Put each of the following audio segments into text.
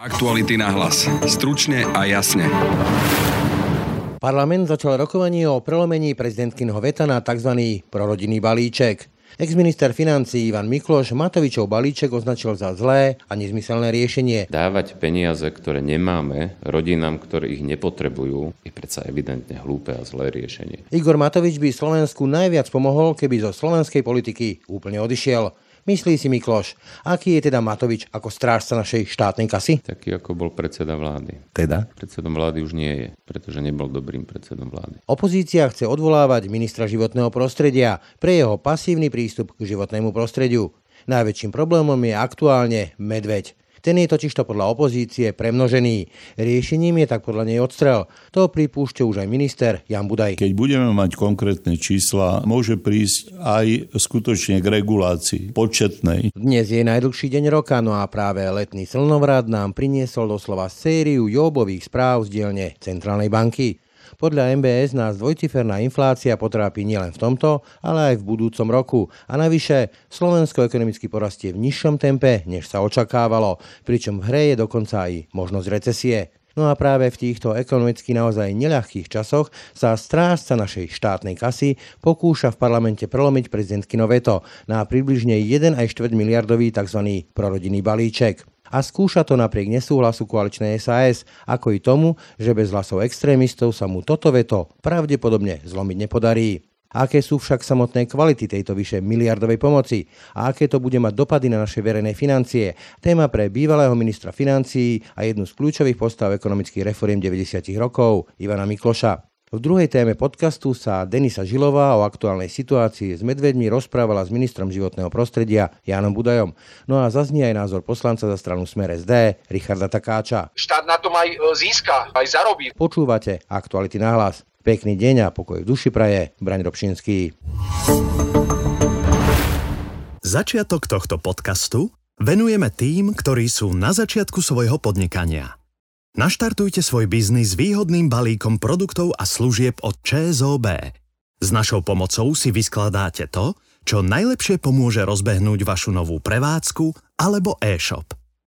Aktuality na hlas. Stručne a jasne. Parlament začal rokovanie o prelomení prezidentkinho veta na tzv. prorodinný balíček. Ex-minister financí Ivan Mikloš Matovičov balíček označil za zlé a nezmyselné riešenie. Dávať peniaze, ktoré nemáme, rodinám, ktoré ich nepotrebujú, je predsa evidentne hlúpe a zlé riešenie. Igor Matovič by Slovensku najviac pomohol, keby zo slovenskej politiky úplne odišiel. Myslí si Mikloš. Aký je teda Matovič ako strážca našej štátnej kasy? Taký ako bol predseda vlády. Teda? Predsedom vlády už nie je, pretože nebol dobrým predsedom vlády. Opozícia chce odvolávať ministra životného prostredia pre jeho pasívny prístup k životnému prostrediu. Najväčším problémom je aktuálne medveď. Ten je totižto podľa opozície premnožený. Riešením je tak podľa nej odstrel. To pripúšťa už aj minister Jan Budaj. Keď budeme mať konkrétne čísla, môže prísť aj skutočne k regulácii početnej. Dnes je najdlhší deň roka, no a práve letný slnovrat nám priniesol doslova sériu jobových správ z dielne Centrálnej banky. Podľa MBS nás dvojciferná inflácia potrápi nielen v tomto, ale aj v budúcom roku. A navyše, Slovensko ekonomicky porastie v nižšom tempe, než sa očakávalo, pričom v hre je dokonca aj možnosť recesie. No a práve v týchto ekonomicky naozaj neľahkých časoch sa strážca našej štátnej kasy pokúša v parlamente prelomiť prezidentkino veto na približne 1,4 miliardový tzv. prorodinný balíček a skúša to napriek nesúhlasu koaličnej SAS, ako i tomu, že bez hlasov extrémistov sa mu toto veto pravdepodobne zlomiť nepodarí. Aké sú však samotné kvality tejto vyše miliardovej pomoci a aké to bude mať dopady na naše verejné financie? Téma pre bývalého ministra financií a jednu z kľúčových postav ekonomických reforiem 90. rokov, Ivana Mikloša. V druhej téme podcastu sa Denisa Žilová o aktuálnej situácii s medvedmi rozprávala s ministrom životného prostredia Jánom Budajom. No a zaznie aj názor poslanca za stranu Smer SD Richarda Takáča. Štát na tom aj e, získa, aj zarobí. Počúvate aktuality na hlas. Pekný deň a pokoj v duši praje. Braň Robšinský. Začiatok tohto podcastu venujeme tým, ktorí sú na začiatku svojho podnikania – Naštartujte svoj biznis výhodným balíkom produktov a služieb od ČSOB. S našou pomocou si vyskladáte to, čo najlepšie pomôže rozbehnúť vašu novú prevádzku alebo e-shop.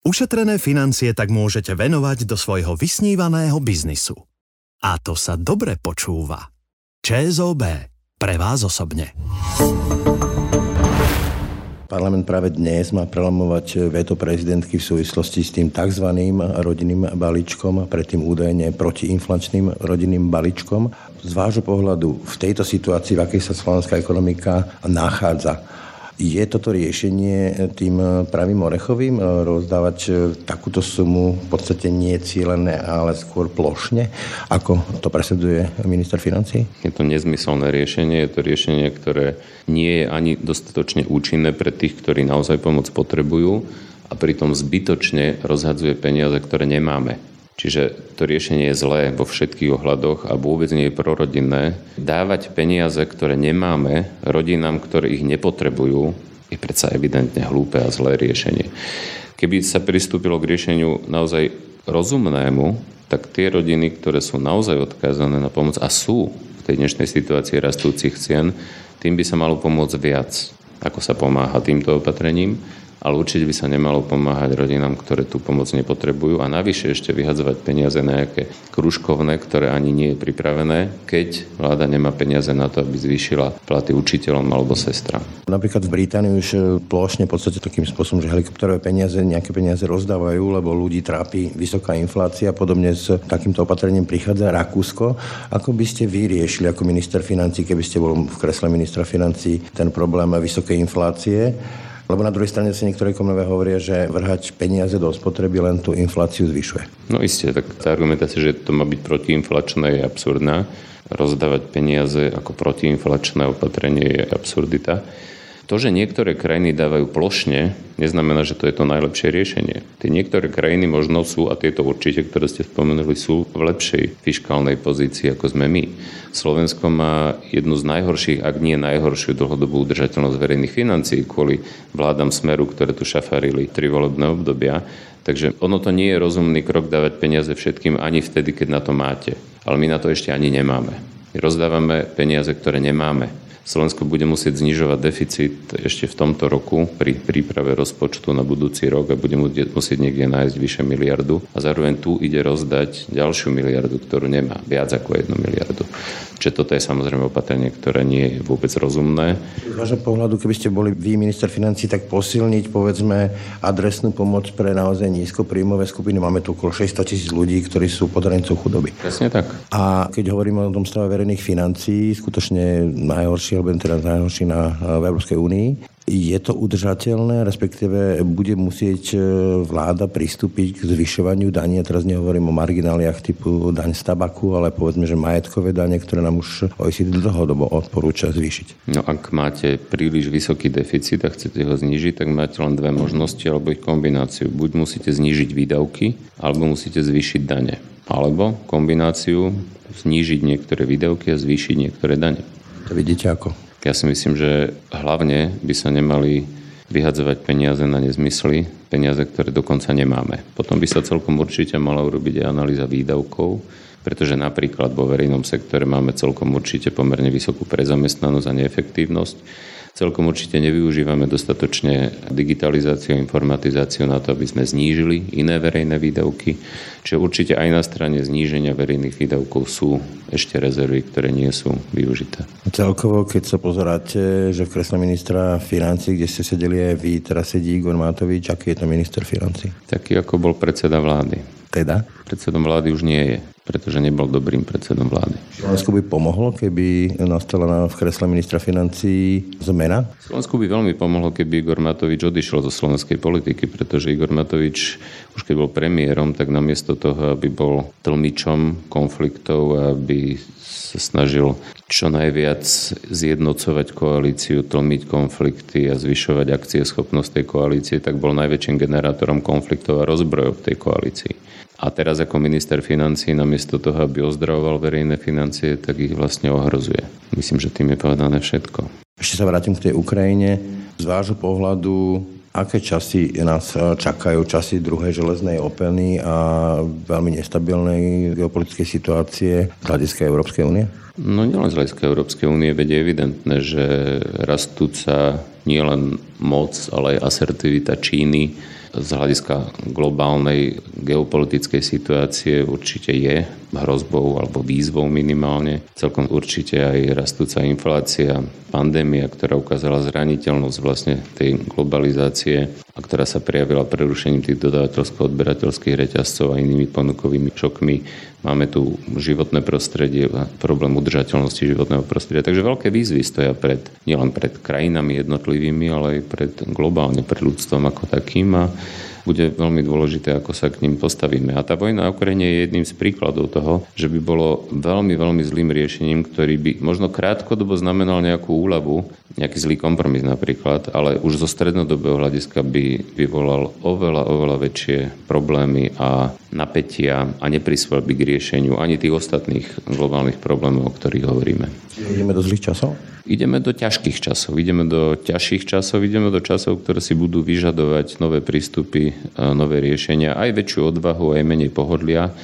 Ušetrené financie tak môžete venovať do svojho vysnívaného biznisu. A to sa dobre počúva. ČSOB. Pre vás osobne. Parlament práve dnes má prelamovať veto prezidentky v súvislosti s tým tzv. rodinným balíčkom, predtým údajne protiinflačným rodinným balíčkom. Z vášho pohľadu v tejto situácii, v akej sa slovenská ekonomika nachádza, je toto riešenie tým pravým orechovým e, rozdávať e, takúto sumu v podstate nie cieľené, ale skôr plošne, ako to presadzuje minister financí? Je to nezmyselné riešenie, je to riešenie, ktoré nie je ani dostatočne účinné pre tých, ktorí naozaj pomoc potrebujú a pritom zbytočne rozhadzuje peniaze, ktoré nemáme. Čiže to riešenie je zlé vo všetkých ohľadoch a vôbec nie je prorodinné. Dávať peniaze, ktoré nemáme, rodinám, ktoré ich nepotrebujú, je predsa evidentne hlúpe a zlé riešenie. Keby sa pristúpilo k riešeniu naozaj rozumnému, tak tie rodiny, ktoré sú naozaj odkázané na pomoc a sú v tej dnešnej situácii rastúcich cien, tým by sa malo pomôcť viac, ako sa pomáha týmto opatrením ale určite by sa nemalo pomáhať rodinám, ktoré tú pomoc nepotrebujú a navyše ešte vyhadzovať peniaze na nejaké kružkovné, ktoré ani nie je pripravené, keď vláda nemá peniaze na to, aby zvýšila platy učiteľom alebo sestram. Napríklad v Británii už e, plošne v podstate takým spôsobom, že helikopterové peniaze, nejaké peniaze rozdávajú, lebo ľudí trápi vysoká inflácia. Podobne s takýmto opatrením prichádza Rakúsko. Ako by ste vyriešili ako minister financí, keby ste bol v kresle ministra financí ten problém vysokej inflácie? Lebo na druhej strane si niektorí ekonomové hovoria, že vrhať peniaze do spotreby len tú infláciu zvyšuje. No isté, tak tá argumentácia, že to má byť protiinflačné, je absurdná. Rozdávať peniaze ako protiinflačné opatrenie je absurdita. To, že niektoré krajiny dávajú plošne, neznamená, že to je to najlepšie riešenie. Tie niektoré krajiny možno sú, a tieto určite, ktoré ste spomenuli, sú v lepšej fiskálnej pozícii, ako sme my. Slovensko má jednu z najhorších, ak nie najhoršiu dlhodobú udržateľnosť verejných financií kvôli vládam smeru, ktoré tu šafarili tri volebné obdobia. Takže ono to nie je rozumný krok dávať peniaze všetkým ani vtedy, keď na to máte. Ale my na to ešte ani nemáme. Rozdávame peniaze, ktoré nemáme. Slovensko bude musieť znižovať deficit ešte v tomto roku pri príprave rozpočtu na budúci rok a bude musieť niekde nájsť vyše miliardu a zároveň tu ide rozdať ďalšiu miliardu, ktorú nemá, viac ako jednu miliardu. Čiže toto je samozrejme opatrenie, ktoré nie je vôbec rozumné. Z vášho pohľadu, keby ste boli vy minister financí, tak posilniť povedzme adresnú pomoc pre naozaj nízkopríjmové skupiny. Máme tu okolo 600 tisíc ľudí, ktorí sú pod hranicou chudoby. Presne tak. A keď hovoríme o tom stave verejných financií, skutočne najhorší, alebo teda najhorší na, v Európskej únii, je to udržateľné, respektíve bude musieť e, vláda pristúpiť k zvyšovaniu daní. Ja teraz nehovorím o margináliach typu daň z tabaku, ale povedzme, že majetkové dane, ktoré nám už OECD dlhodobo odporúča zvýšiť. No ak máte príliš vysoký deficit a chcete ho znižiť, tak máte len dve možnosti alebo ich kombináciu. Buď musíte znížiť výdavky, alebo musíte zvýšiť dane. Alebo kombináciu znížiť niektoré výdavky a zvýšiť niektoré dane. Vidíte ako? Ja si myslím, že hlavne by sa nemali vyhadzovať peniaze na nezmysly, peniaze, ktoré dokonca nemáme. Potom by sa celkom určite mala urobiť aj analýza výdavkov, pretože napríklad vo verejnom sektore máme celkom určite pomerne vysokú prezamestnanosť a neefektívnosť Celkom určite nevyužívame dostatočne digitalizáciu informatizáciu na to, aby sme znížili iné verejné výdavky. Čiže určite aj na strane zníženia verejných výdavkov sú ešte rezervy, ktoré nie sú využité. Celkovo, keď sa pozeráte, že v kresle ministra financí, kde ste sedeli aj vy, teraz sedí Igor Matovič, aký je to minister financí? Taký, ako bol predseda vlády. Teda? Predsedom vlády už nie je pretože nebol dobrým predsedom vlády. Slovensku by pomohlo, keby nastala v kresle ministra financí zmena? Slovensku by veľmi pomohlo, keby Igor Matovič odišiel zo slovenskej politiky, pretože Igor Matovič, už keď bol premiérom, tak namiesto toho, aby bol tlmičom konfliktov, aby sa snažil čo najviac zjednocovať koalíciu, tlmiť konflikty a zvyšovať akcieschopnosť tej koalície, tak bol najväčším generátorom konfliktov a rozbrojov v tej koalícii. A teraz ako minister financí, namiesto toho, aby ozdravoval verejné financie, tak ich vlastne ohrozuje. Myslím, že tým je povedané všetko. Ešte sa vrátim k tej Ukrajine. Z vášho pohľadu, aké časy nás čakajú? Časy druhej železnej openy a veľmi nestabilnej geopolitickej situácie z hľadiska Európskej únie? No nielen z hľadiska Európskej únie, veď je evidentné, že rastúca nielen moc, ale aj asertivita Číny z hľadiska globálnej geopolitickej situácie určite je hrozbou alebo výzvou minimálne. Celkom určite aj rastúca inflácia, pandémia, ktorá ukázala zraniteľnosť vlastne tej globalizácie a ktorá sa prejavila prerušením tých dodávateľsko-odberateľských reťazcov a inými ponukovými šokmi. Máme tu životné prostredie, problém udržateľnosti životného prostredia. Takže veľké výzvy stoja pred, nielen pred krajinami jednotlivými, ale aj pred globálne, pred ľudstvom ako takým. A bude veľmi dôležité, ako sa k ním postavíme. A tá vojna na Ukrajine je jedným z príkladov toho, že by bolo veľmi, veľmi zlým riešením, ktorý by možno krátkodobo znamenal nejakú úľavu, nejaký zlý kompromis napríklad, ale už zo strednodobého hľadiska by vyvolal oveľa, oveľa väčšie problémy a napätia a neprisval by k riešeniu ani tých ostatných globálnych problémov, o ktorých hovoríme. Ideme do zlých časov? Ideme do ťažkých časov, ideme do ťažších časov, ideme do časov, ktoré si budú vyžadovať nové prístupy, nové riešenia, aj väčšiu odvahu, aj menej pohodlia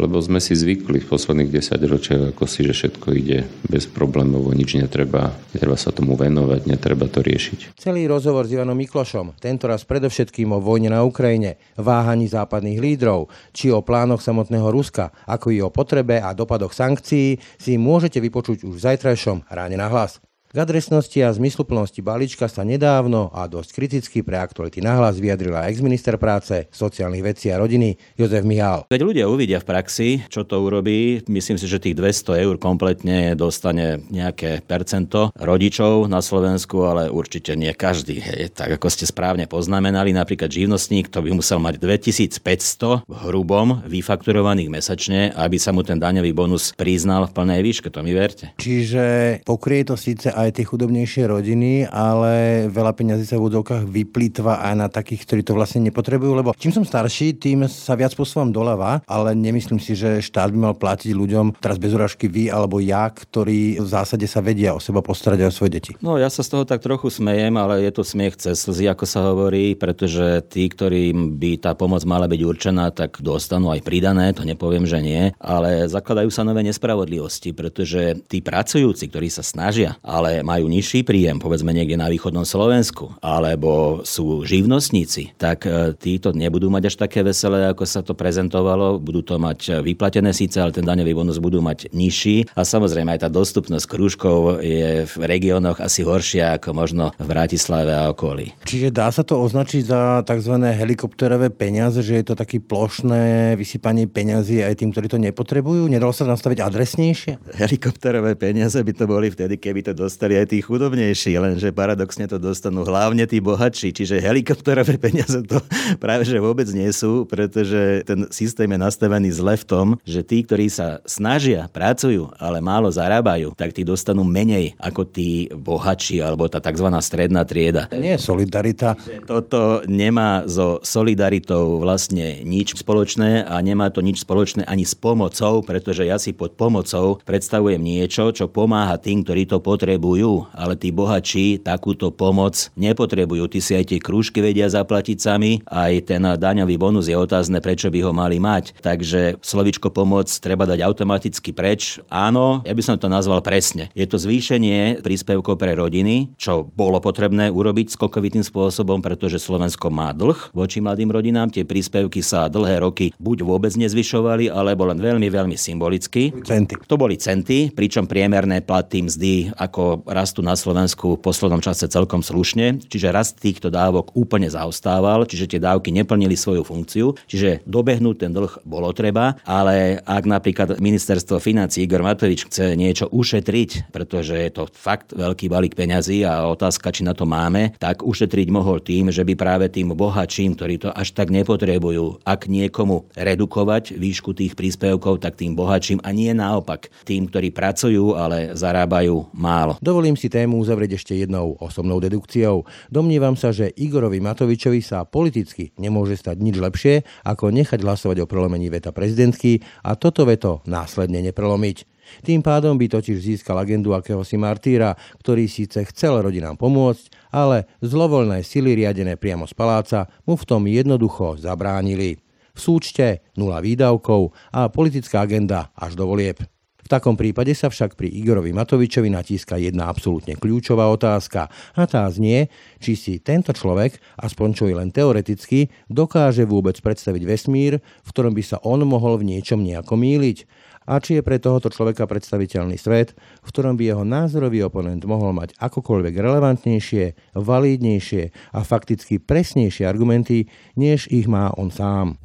lebo sme si zvykli v posledných 10 ročiach, ako si, že všetko ide bez problémov, nič netreba, netreba sa tomu venovať, netreba to riešiť. Celý rozhovor s Ivanom Miklošom, tento raz predovšetkým o vojne na Ukrajine, váhaní západných lídrov, či o plánoch samotného Ruska, ako i o potrebe a dopadoch sankcií, si môžete vypočuť už v zajtrajšom ráne na hlas. K adresnosti a zmysluplnosti balíčka sa nedávno a dosť kriticky pre aktuality nahlas vyjadrila ex-minister práce, sociálnych vecí a rodiny Jozef Mihál. Keď ľudia uvidia v praxi, čo to urobí, myslím si, že tých 200 eur kompletne dostane nejaké percento rodičov na Slovensku, ale určite nie každý. Hej. Tak ako ste správne poznamenali, napríklad živnostník, to by musel mať 2500 v hrubom vyfakturovaných mesačne, aby sa mu ten daňový bonus priznal v plnej výške, to mi verte. Čiže pokrie to síce aj tie chudobnejšie rodiny, ale veľa peňazí sa v údovkách vyplýtva aj na takých, ktorí to vlastne nepotrebujú, lebo čím som starší, tým sa viac posúvam doľava, ale nemyslím si, že štát by mal platiť ľuďom, teraz bez urážky vy alebo ja, ktorí v zásade sa vedia o seba postarať aj o svoje deti. No ja sa z toho tak trochu smejem, ale je to smiech cez slzy, ako sa hovorí, pretože tí, ktorým by tá pomoc mala byť určená, tak dostanú aj pridané, to nepoviem, že nie, ale zakladajú sa nové nespravodlivosti, pretože tí pracujúci, ktorí sa snažia, ale ale majú nižší príjem, povedzme niekde na východnom Slovensku, alebo sú živnostníci, tak e, títo nebudú mať až také veselé, ako sa to prezentovalo. Budú to mať vyplatené síce, ale ten daňový bonus budú mať nižší. A samozrejme aj tá dostupnosť krúžkov je v regiónoch asi horšia ako možno v Bratislave a okolí. Čiže dá sa to označiť za tzv. helikopterové peniaze, že je to taký plošné vysypanie peňazí aj tým, ktorí to nepotrebujú? Nedalo sa nastaviť adresnejšie? Helikopterové peniaze by to boli vtedy, keby to dostali aj tí chudobnejší, lenže paradoxne to dostanú hlavne tí bohatší. Čiže helikopterové peniaze to práve že vôbec nie sú, pretože ten systém je nastavený zle v tom, že tí, ktorí sa snažia, pracujú, ale málo zarábajú, tak tí dostanú menej ako tí bohatší alebo tá tzv. stredná trieda. Nie je solidarita. Toto nemá so solidaritou vlastne nič spoločné a nemá to nič spoločné ani s pomocou, pretože ja si pod pomocou predstavujem niečo, čo pomáha tým, ktorí to potrebujú, ale tí bohači takúto pomoc nepotrebujú. Ty si aj tie krúžky vedia zaplatiť sami, aj ten daňový bonus je otázne, prečo by ho mali mať. Takže slovičko pomoc treba dať automaticky preč. Áno, ja by som to nazval presne. Je to zvýšenie príspevkov pre rodiny, čo bolo potrebné urobiť skokovitým spôsobom, pretože Slovensko má dlh voči mladým rodinám. Tie príspevky sa dlhé roky buď vôbec nezvyšovali, alebo len veľmi, veľmi symbolicky. Centy. To boli centy, pričom priemerné platy mzdy ako rastú na Slovensku v poslednom čase celkom slušne, čiže rast týchto dávok úplne zaostával, čiže tie dávky neplnili svoju funkciu, čiže dobehnúť ten dlh bolo treba, ale ak napríklad ministerstvo financí Igor Matovič chce niečo ušetriť, pretože je to fakt veľký balík peňazí a otázka, či na to máme, tak ušetriť mohol tým, že by práve tým bohačím, ktorí to až tak nepotrebujú, ak niekomu redukovať výšku tých príspevkov, tak tým bohačím a nie naopak. Tým, ktorí pracujú, ale zarábajú málo. Dovolím si tému uzavrieť ešte jednou osobnou dedukciou. Domnievam sa, že Igorovi Matovičovi sa politicky nemôže stať nič lepšie, ako nechať hlasovať o prelomení veta prezidentky a toto veto následne neprelomiť. Tým pádom by totiž získal agendu akéhosi martýra, ktorý síce chcel rodinám pomôcť, ale zlovoľné sily riadené priamo z paláca mu v tom jednoducho zabránili. V súčte nula výdavkov a politická agenda až do volieb. Takom prípade sa však pri Igorovi Matovičovi natíska jedna absolútne kľúčová otázka a tá znie, či si tento človek, aspoň čo i len teoreticky, dokáže vôbec predstaviť vesmír, v ktorom by sa on mohol v niečom nejako míliť a či je pre tohoto človeka predstaviteľný svet, v ktorom by jeho názorový oponent mohol mať akokoľvek relevantnejšie, valídnejšie a fakticky presnejšie argumenty, než ich má on sám.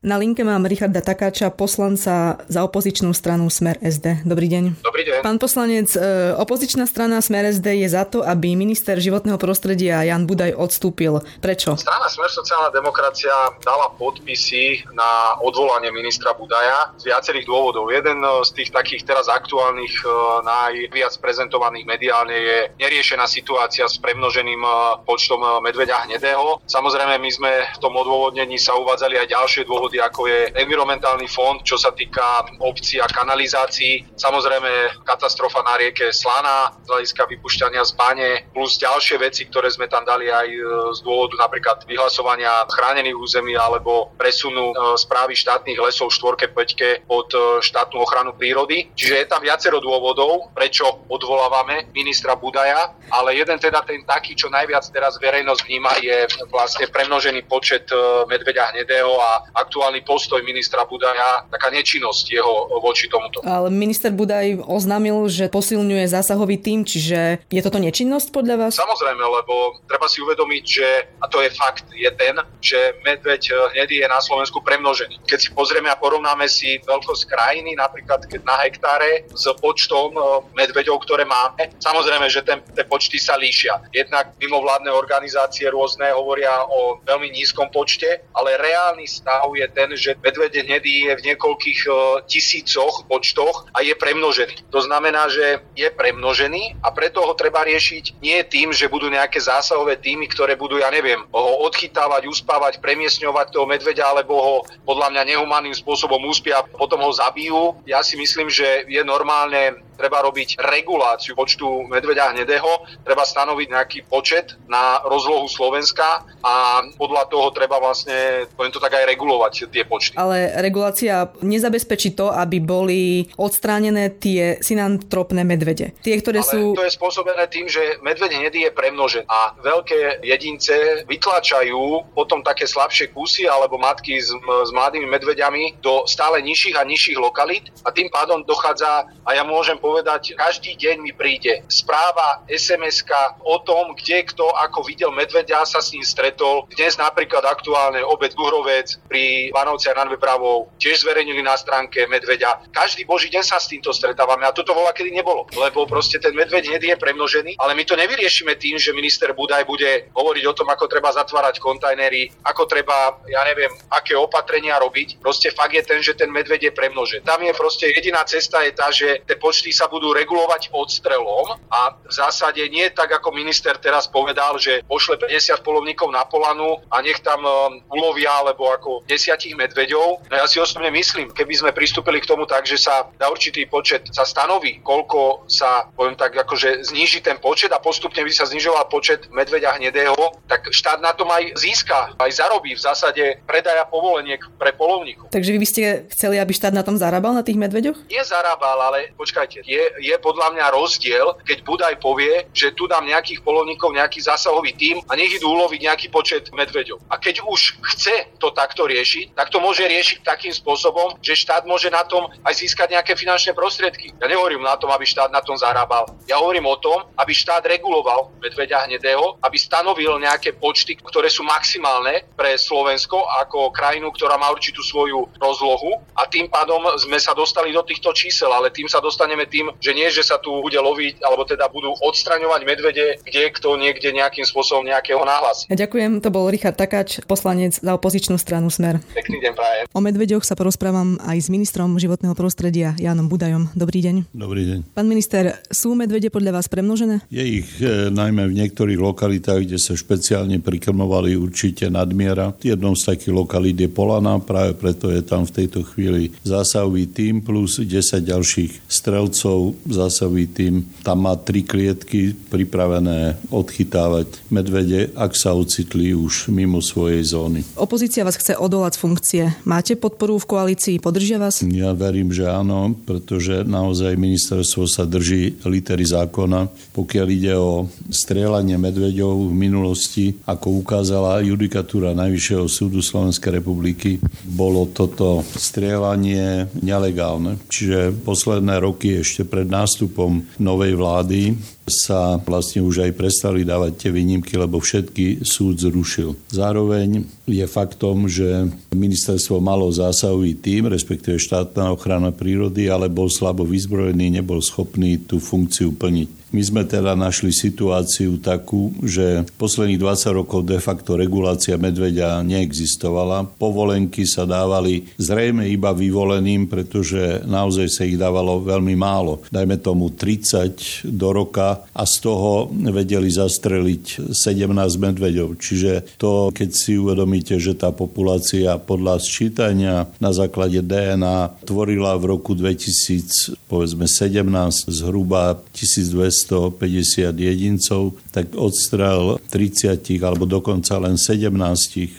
Na linke mám Richarda Takáča, poslanca za opozičnú stranu Smer SD. Dobrý deň. Dobrý deň. Pán poslanec, e, opozičná strana Smer SD je za to, aby minister životného prostredia Jan Budaj odstúpil. Prečo? Strana Smer sociálna demokracia dala podpisy na odvolanie ministra Budaja z viacerých dôvodov. Jeden z tých takých teraz aktuálnych, e, najviac prezentovaných mediálne je neriešená situácia s premnoženým e, počtom medveďa hnedého. Samozrejme, my sme v tom odôvodnení sa uvádzali aj ďalšie dôvody dôvody, ako je environmentálny fond, čo sa týka obcí a kanalizácií. Samozrejme katastrofa na rieke Slana z hľadiska vypušťania z bane, plus ďalšie veci, ktoré sme tam dali aj e, z dôvodu napríklad vyhlasovania chránených území alebo presunu e, správy štátnych lesov 4 5 pod e, štátnu ochranu prírody. Čiže je tam viacero dôvodov, prečo odvolávame ministra Budaja, ale jeden teda ten taký, čo najviac teraz verejnosť vníma, je vlastne premnožený počet medveďa hnedého a aktuálne aktuálny postoj ministra Budaja, taká nečinnosť jeho voči tomuto. Ale minister Budaj oznámil, že posilňuje zásahový tým, čiže je toto nečinnosť podľa vás? Samozrejme, lebo treba si uvedomiť, že, a to je fakt, je ten, že medveď hnedý je na Slovensku premnožený. Keď si pozrieme a porovnáme si veľkosť krajiny, napríklad keď na hektáre s počtom e, medveďov, ktoré máme, samozrejme, že ten, tie počty sa líšia. Jednak mimovládne organizácie rôzne hovoria o veľmi nízkom počte, ale reálny stav je ten, že medvede hnedý je v niekoľkých tisícoch počtoch a je premnožený. To znamená, že je premnožený a preto ho treba riešiť nie tým, že budú nejaké zásahové týmy, ktoré budú, ja neviem, ho odchytávať, uspávať, premiesňovať toho medveďa, alebo ho podľa mňa nehumánnym spôsobom uspia a potom ho zabijú. Ja si myslím, že je normálne treba robiť reguláciu počtu medveďa hnedého, treba stanoviť nejaký počet na rozlohu Slovenska a podľa toho treba vlastne, poviem to tak aj regulovať tie počty. Ale regulácia nezabezpečí to, aby boli odstránené tie synantropné medvede. Tie, ktoré Ale sú... to je spôsobené tým, že medveď hnedý je premnožený a veľké jedince vytlačajú potom také slabšie kusy alebo matky s, s mladými medveďami do stále nižších a nižších lokalít a tým pádom dochádza, a ja môžem povedať, každý deň mi príde správa, sms o tom, kde kto ako videl medveďa, sa s ním stretol. Dnes napríklad aktuálne obec Guhrovec pri Vanovciach nad Vepravou tiež zverejnili na stránke medveďa. Každý boží deň sa s týmto stretávame a toto vola kedy nebolo, lebo proste ten medveď hnedý je premnožený, ale my to nevyriešime tým, že minister Budaj bude hovoriť o tom, ako treba zatvárať kontajnery, ako treba, ja neviem, aké opatrenia robiť. Proste fakt je ten, že ten medveď je premnožený. Tam je proste jediná cesta je tá, že tie počty sa budú regulovať odstrelom a v zásade nie tak, ako minister teraz povedal, že pošle 50 polovníkov na polanu a nech tam um, ulovia alebo ako desiatich medveďov. No ja si osobne myslím, keby sme pristúpili k tomu tak, že sa na určitý počet sa stanoví, koľko sa, poviem tak, akože zníži ten počet a postupne by sa znižoval počet medveďa hnedého, tak štát na tom aj získa, aj zarobí v zásade predaja povoleniek pre polovníkov. Takže vy by ste chceli, aby štát na tom zarábal, na tých medveďoch? Nie zarábal, ale počkajte, je, je podľa mňa rozdiel, keď Budaj povie, že tu dám nejakých polovníkov, nejaký zásahový tím a nech idú uloviť nejaký počet medveďov. A keď už chce to takto riešiť, tak to môže riešiť takým spôsobom, že štát môže na tom aj získať nejaké finančné prostriedky. Ja nehovorím na tom, aby štát na tom zarábal. Ja hovorím o tom, aby štát reguloval medveďa hnedého, aby stanovil nejaké počty, ktoré sú maximálne pre Slovensko ako krajinu, ktorá má určitú svoju rozlohu a tým pádom sme sa dostali do týchto čísel, ale tým sa dostaneme tým, že nie, že sa tu bude loviť, alebo teda budú odstraňovať medvede, kde kto niekde nejakým spôsobom nejakého náhlas. Ďakujem, to bol Richard Takáč, poslanec za opozičnú stranu Smer. Pekný deň prajem. O medveďoch sa porozprávam aj s ministrom životného prostredia Jánom Budajom. Dobrý deň. Dobrý deň. Pán minister, sú medvede podľa vás premnožené? Je ich e, najmä v niektorých lokalitách, kde sa špeciálne prikrmovali určite nadmiera. Jednou z takých lokalít je Polana, práve preto je tam v tejto chvíli zásahový tým plus 10 ďalších strelcov zásahový tým. Tam má tri klietky pripravené odchytávať medvede, ak sa ocitli už mimo svojej zóny. Opozícia vás chce odolať z funkcie. Máte podporu v koalícii? Podržia vás? Ja verím, že áno, pretože naozaj ministerstvo sa drží litery zákona. Pokiaľ ide o strieľanie medveďov v minulosti, ako ukázala judikatúra Najvyššieho súdu Slovenskej republiky, bolo toto strieľanie nelegálne. Čiže posledné roky ešte pred nástupom novej vlády sa vlastne už aj prestali dávať tie výnimky, lebo všetky súd zrušil. Zároveň je faktom, že ministerstvo malo zásahový tým, respektíve štátna ochrana prírody, ale bol slabo vyzbrojený, nebol schopný tú funkciu plniť. My sme teda našli situáciu takú, že posledných 20 rokov de facto regulácia medveďa neexistovala. Povolenky sa dávali zrejme iba vyvoleným, pretože naozaj sa ich dávalo veľmi málo. Dajme tomu 30 do roka a z toho vedeli zastreliť 17 medveďov. Čiže to, keď si uvedomíte, že tá populácia podľa sčítania na základe DNA tvorila v roku 2000, povedzme 17, zhruba 1200 250 jedincov, tak odstrel 30 alebo dokonca len 17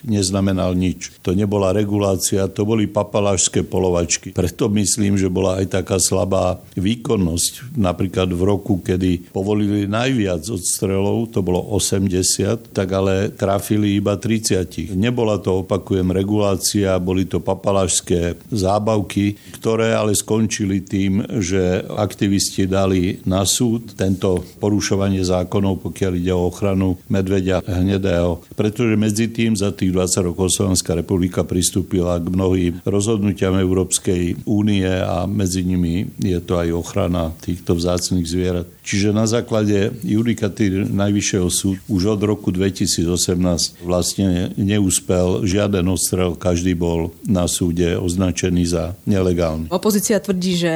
neznamenal nič. To nebola regulácia, to boli papalášské polovačky. Preto myslím, že bola aj taká slabá výkonnosť. Napríklad v roku, kedy povolili najviac odstrelov, to bolo 80, tak ale trafili iba 30. Nebola to, opakujem, regulácia, boli to papalášské zábavky, ktoré ale skončili tým, že aktivisti dali na súd ten tento porušovanie zákonov, pokiaľ ide o ochranu medveďa hnedého. Pretože medzi tým za tých 20 rokov Slovenská republika pristúpila k mnohým rozhodnutiam Európskej únie a medzi nimi je to aj ochrana týchto vzácných zvierat. Čiže na základe judikatúry Najvyššieho súd už od roku 2018 vlastne neúspel žiaden odstrel, každý bol na súde označený za nelegálny. Opozícia tvrdí, že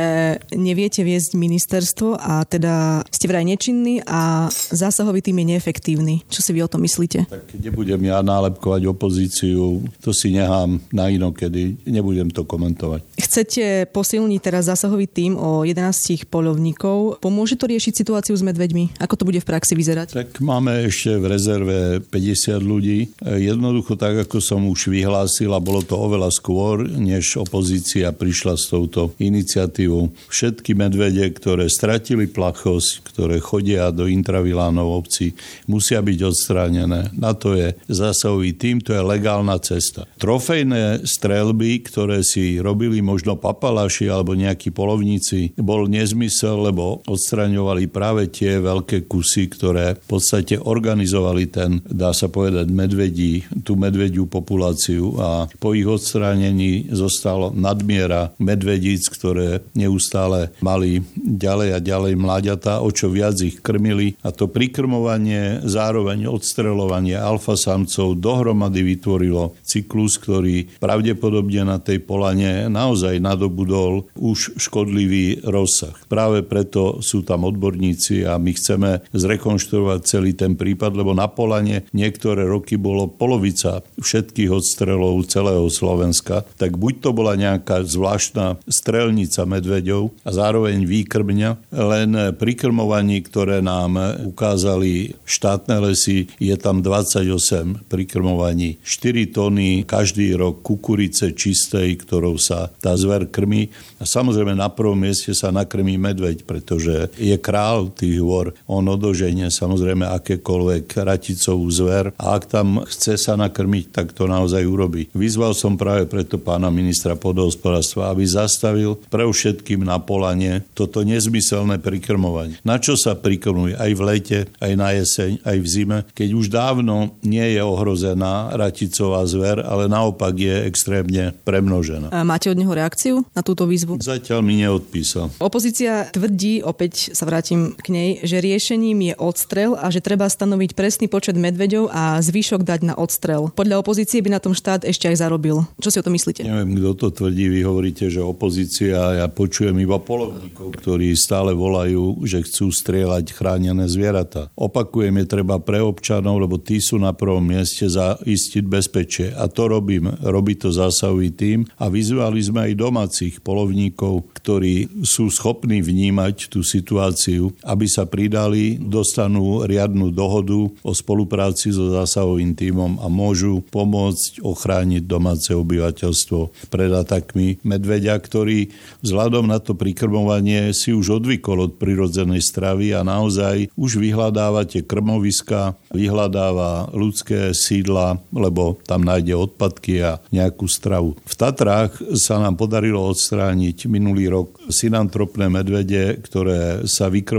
neviete viesť ministerstvo a teda ste vraj nečinní a zásahový tým je neefektívny. Čo si vy o tom myslíte? Tak nebudem ja nálepkovať opozíciu, to si nechám na inokedy, nebudem to komentovať. Chcete posilniť teraz zásahový tým o 11 polovníkov. Pomôže to riešiť situáciu s medveďmi? Ako to bude v praxi vyzerať? Tak máme ešte v rezerve 50 ľudí. Jednoducho tak, ako som už vyhlásil a bolo to oveľa skôr, než opozícia prišla s touto iniciatívou. Všetky medvede, ktoré stratili plachosť, ktoré chodia do intravilánov obcí, musia byť odstránené. Na to je zásahový tým, to je legálna cesta. Trofejné strelby, ktoré si robili možno papalaši alebo nejakí polovníci, bol nezmysel, lebo odstraňovali práve tie veľké kusy, ktoré v podstate organizovali ten, dá sa povedať, medvedí, tú medvediu populáciu a po ich odstránení zostalo nadmiera medvedíc, ktoré neustále mali ďalej a ďalej mláďatá, o čo viac ich krmili a to prikrmovanie, zároveň odstrelovanie alfasamcov dohromady vytvorilo cyklus, ktorý pravdepodobne na tej polane naozaj nadobudol už škodlivý rozsah. Práve preto sú tam odborníci a my chceme zrekonštruovať celý ten prípad, lebo na Polane niektoré roky bolo polovica všetkých odstrelov celého Slovenska, tak buď to bola nejaká zvláštna strelnica medveďov a zároveň výkrmňa, len pri krmovaní, ktoré nám ukázali štátne lesy, je tam 28 prikrmovaní. 4 tony každý rok kukurice čistej, ktorou sa tá zver krmi. A samozrejme na prvom mieste sa nakrmí medveď, pretože je král tých hôr. On odoženie samozrejme akékoľvek raticovú zver a ak tam chce sa nakrmiť, tak to naozaj urobí. Vyzval som práve preto pána ministra podhospodárstva, aby zastavil pre všetkým na polanie toto nezmyselné prikrmovanie. Na čo sa prikrmuje aj v lete, aj na jeseň, aj v zime, keď už dávno nie je ohrozená raticová zver, ale naopak je extrémne premnožená. A máte od neho reakciu na túto výzvu? Zatiaľ mi neodpísal. Opozícia tvrdí, opäť sa vrátim k nej, že riešením je odstrel a že treba stanoviť presný počet medveďov a zvyšok dať na odstrel. Podľa opozície by na tom štát ešte aj zarobil. Čo si o to myslíte? Neviem, kto to tvrdí. Vy hovoríte, že opozícia, ja počujem iba polovníkov, ktorí stále volajú, že chcú strieľať chránené zvieratá. Opakujem, je treba pre občanov, lebo tí sú na prvom mieste za istiť bezpečie. A to robím. Robí to zásahový tým a vyzvali sme aj domácich polovníkov, ktorí sú schopní vnímať tú situáciu, aby sa pridali, dostanú riadnu dohodu o spolupráci so zásahovým týmom a môžu pomôcť ochrániť domáce obyvateľstvo pred atakmi medveďa, ktorý vzhľadom na to prikrmovanie si už odvykol od prirodzenej stravy a naozaj už vyhľadáva tie krmoviska, vyhľadáva ľudské sídla, lebo tam nájde odpadky a nejakú stravu. V Tatrách sa nám podarilo odstrániť minulý rok synantropné medvede, ktoré sa vykrmovali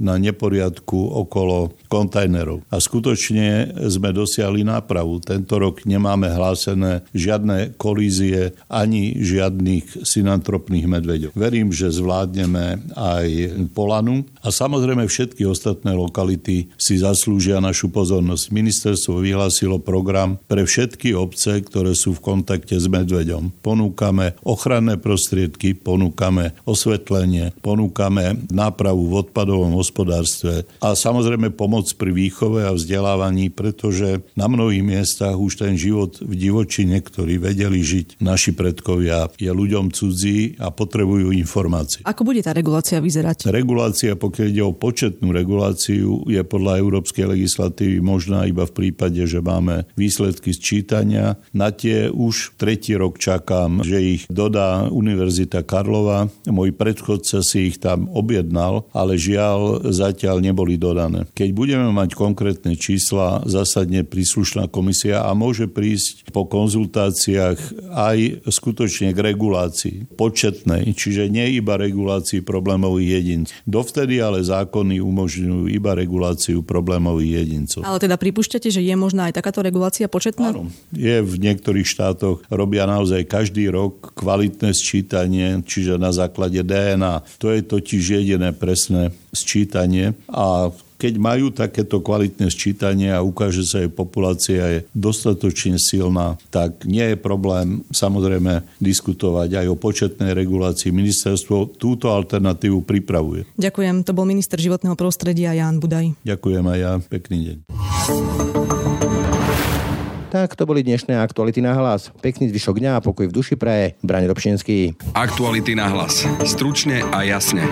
na neporiadku okolo kontajnerov. A skutočne sme dosiahli nápravu. Tento rok nemáme hlásené žiadne kolízie ani žiadnych synantropných medveďov. Verím, že zvládneme aj Polanu a samozrejme všetky ostatné lokality si zaslúžia našu pozornosť. Ministerstvo vyhlásilo program pre všetky obce, ktoré sú v kontakte s medveďom. Ponúkame ochranné prostriedky, ponúkame osvetlenie, ponúkame nápravu v odpadovom hospodárstve a samozrejme pomoc pri výchove a vzdelávaní, pretože na mnohých miestach už ten život v divočine, ktorý vedeli žiť naši predkovia, je ľuďom cudzí a potrebujú informácie. Ako bude tá regulácia vyzerať? Regulácia, pokiaľ ide o početnú reguláciu, je podľa európskej legislatívy možná iba v prípade, že máme výsledky sčítania. Na tie už tretí rok čakám, že ich dodá Univerzita Karlova. Môj predchodca si ich tam objednal, ale žiaľ zatiaľ neboli dodané. Keď budeme mať konkrétne čísla, zasadne príslušná komisia a môže prísť po konzultáciách aj skutočne k regulácii početnej, čiže nie iba regulácii problémových jedincov. Dovtedy ale zákony umožňujú iba reguláciu problémových jedincov. Ale teda pripúšťate, že je možná aj takáto regulácia početná? Áno. Je v niektorých štátoch, robia naozaj každý rok kvalitné sčítanie, čiže na základe DNA. To je totiž jediné presné dostatočné sčítanie a keď majú takéto kvalitné sčítanie a ukáže sa, že populácia je dostatočne silná, tak nie je problém samozrejme diskutovať aj o početnej regulácii. Ministerstvo túto alternatívu pripravuje. Ďakujem, to bol minister životného prostredia Jan Budaj. Ďakujem aj ja, pekný deň. Tak to boli dnešné aktuality na hlas. Pekný zvyšok dňa a pokoj v duši praje. Braň Robšinský. Aktuality na hlas. Stručne a jasne.